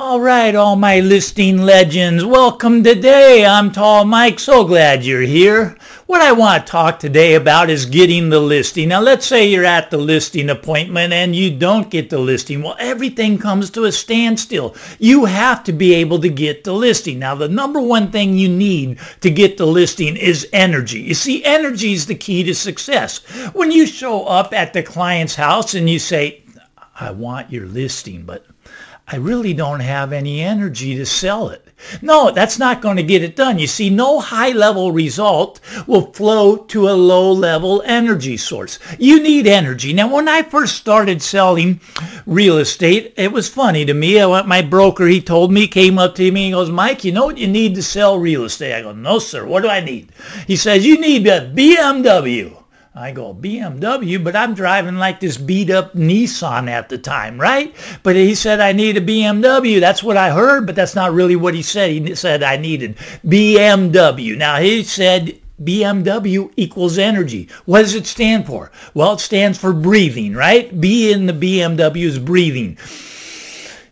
All right, all my listing legends, welcome today. I'm Tall Mike. So glad you're here. What I want to talk today about is getting the listing. Now, let's say you're at the listing appointment and you don't get the listing. Well, everything comes to a standstill. You have to be able to get the listing. Now, the number one thing you need to get the listing is energy. You see, energy is the key to success. When you show up at the client's house and you say, I want your listing, but I really don't have any energy to sell it. No, that's not going to get it done. You see, no high level result will flow to a low level energy source. You need energy. Now, when I first started selling real estate, it was funny to me. I, went my broker, he told me, came up to me and goes, Mike, you know what you need to sell real estate? I go, no, sir. What do I need? He says, you need a BMW. I go, BMW, but I'm driving like this beat up Nissan at the time, right? But he said I need a BMW. That's what I heard, but that's not really what he said. He said I needed BMW. Now he said BMW equals energy. What does it stand for? Well, it stands for breathing, right? B in the BMW is breathing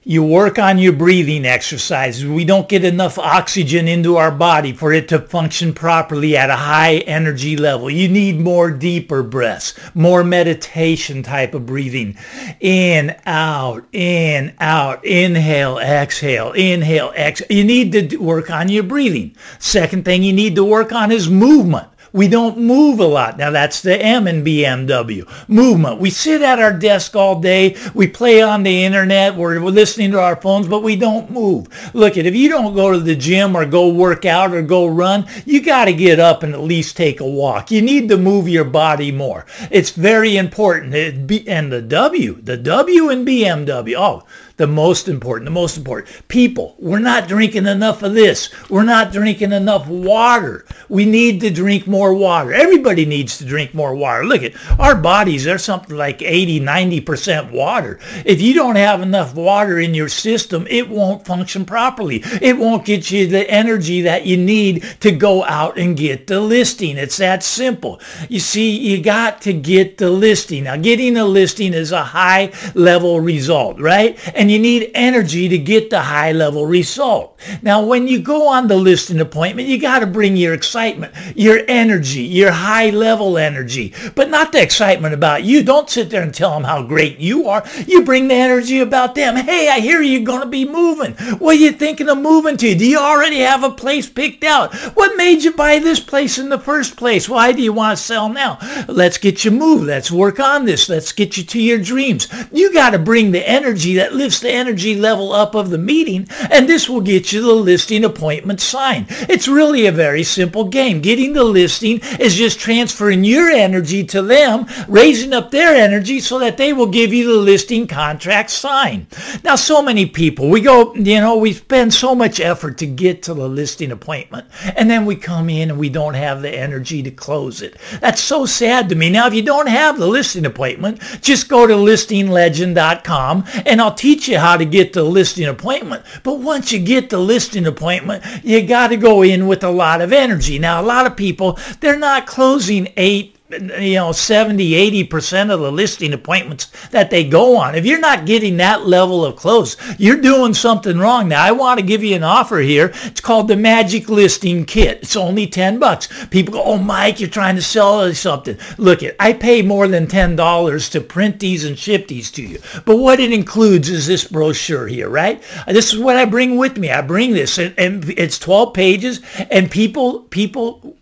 you work on your breathing exercises. We don't get enough oxygen into our body for it to function properly at a high energy level. You need more deeper breaths, more meditation type of breathing. In, out, in, out, inhale, exhale, inhale, exhale. You need to work on your breathing. Second thing you need to work on is movement. We don't move a lot. Now that's the M in BMW. Movement. We sit at our desk all day. We play on the internet. We're, we're listening to our phones, but we don't move. Look, at if you don't go to the gym or go work out or go run, you got to get up and at least take a walk. You need to move your body more. It's very important. It, be, and the W, the W in BMW. Oh, the most important, the most important. People, we're not drinking enough of this. We're not drinking enough water. We need to drink more water. Everybody needs to drink more water. Look at our bodies, they're something like 80, 90% water. If you don't have enough water in your system, it won't function properly. It won't get you the energy that you need to go out and get the listing. It's that simple. You see, you got to get the listing. Now, getting a listing is a high level result, right? And and you need energy to get the high level result. Now, when you go on the listing appointment, you got to bring your excitement, your energy, your high level energy, but not the excitement about you. Don't sit there and tell them how great you are. You bring the energy about them. Hey, I hear you're going to be moving. What are you thinking of moving to? Do you already have a place picked out? What made you buy this place in the first place? Why do you want to sell now? Let's get you moved. Let's work on this. Let's get you to your dreams. You got to bring the energy that lives the energy level up of the meeting, and this will get you the listing appointment signed. It's really a very simple game. Getting the listing is just transferring your energy to them, raising up their energy so that they will give you the listing contract signed. Now, so many people, we go, you know, we spend so much effort to get to the listing appointment, and then we come in and we don't have the energy to close it. That's so sad to me. Now, if you don't have the listing appointment, just go to listinglegend.com and I'll teach you how to get the listing appointment. But once you get the listing appointment, you got to go in with a lot of energy. Now, a lot of people, they're not closing eight you know 70 80% of the listing appointments that they go on. If you're not getting that level of close you're doing something wrong. Now i want to give you an offer here. It's called the magic listing kit. It's only 10 bucks. People go oh mike you're trying to sell us something. Look it i pay more than $10 to print these and ship these to you. But what it includes is this brochure here right? This is what i bring with me. I bring this and, and it's 12 pages and people people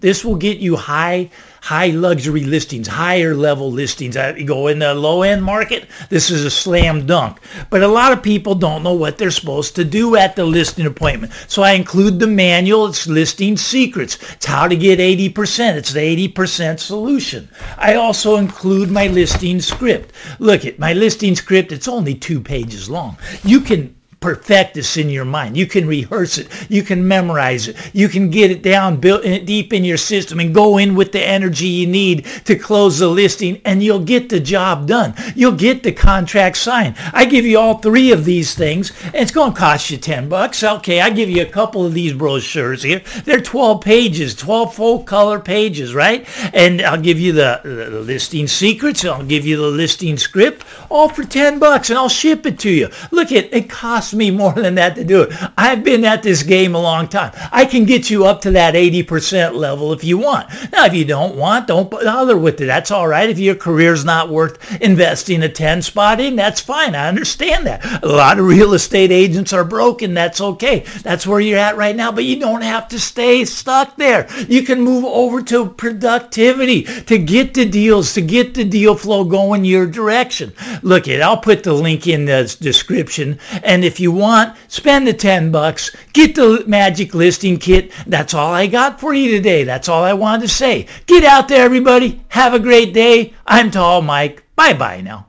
this will get you high high luxury listings, higher level listings. Uh, I go in the low end market, this is a slam dunk. But a lot of people don't know what they're supposed to do at the listing appointment. So I include the manual, it's listing secrets. It's how to get 80%. It's the 80% solution. I also include my listing script. Look at my listing script, it's only two pages long. You can perfect this in your mind. You can rehearse it. You can memorize it. You can get it down built in, deep in your system and go in with the energy you need to close the listing and you'll get the job done. You'll get the contract signed. I give you all three of these things and it's going to cost you 10 bucks. Okay, I give you a couple of these brochures here. They're 12 pages, 12 full color pages, right? And I'll give you the, the listing secrets. I'll give you the listing script all for 10 bucks and I'll ship it to you. Look, at it costs me more than that to do it. I've been at this game a long time. I can get you up to that 80% level if you want. Now, if you don't want, don't bother with it. That's all right. If your career's not worth investing a 10 spot in, that's fine. I understand that. A lot of real estate agents are broken. That's okay. That's where you're at right now, but you don't have to stay stuck there. You can move over to productivity to get the deals, to get the deal flow going your direction. Look it, I'll put the link in the description. And if you want, spend the 10 bucks, get the magic listing kit. That's all I got for you today. That's all I wanted to say. Get out there, everybody. Have a great day. I'm Tall Mike. Bye-bye now.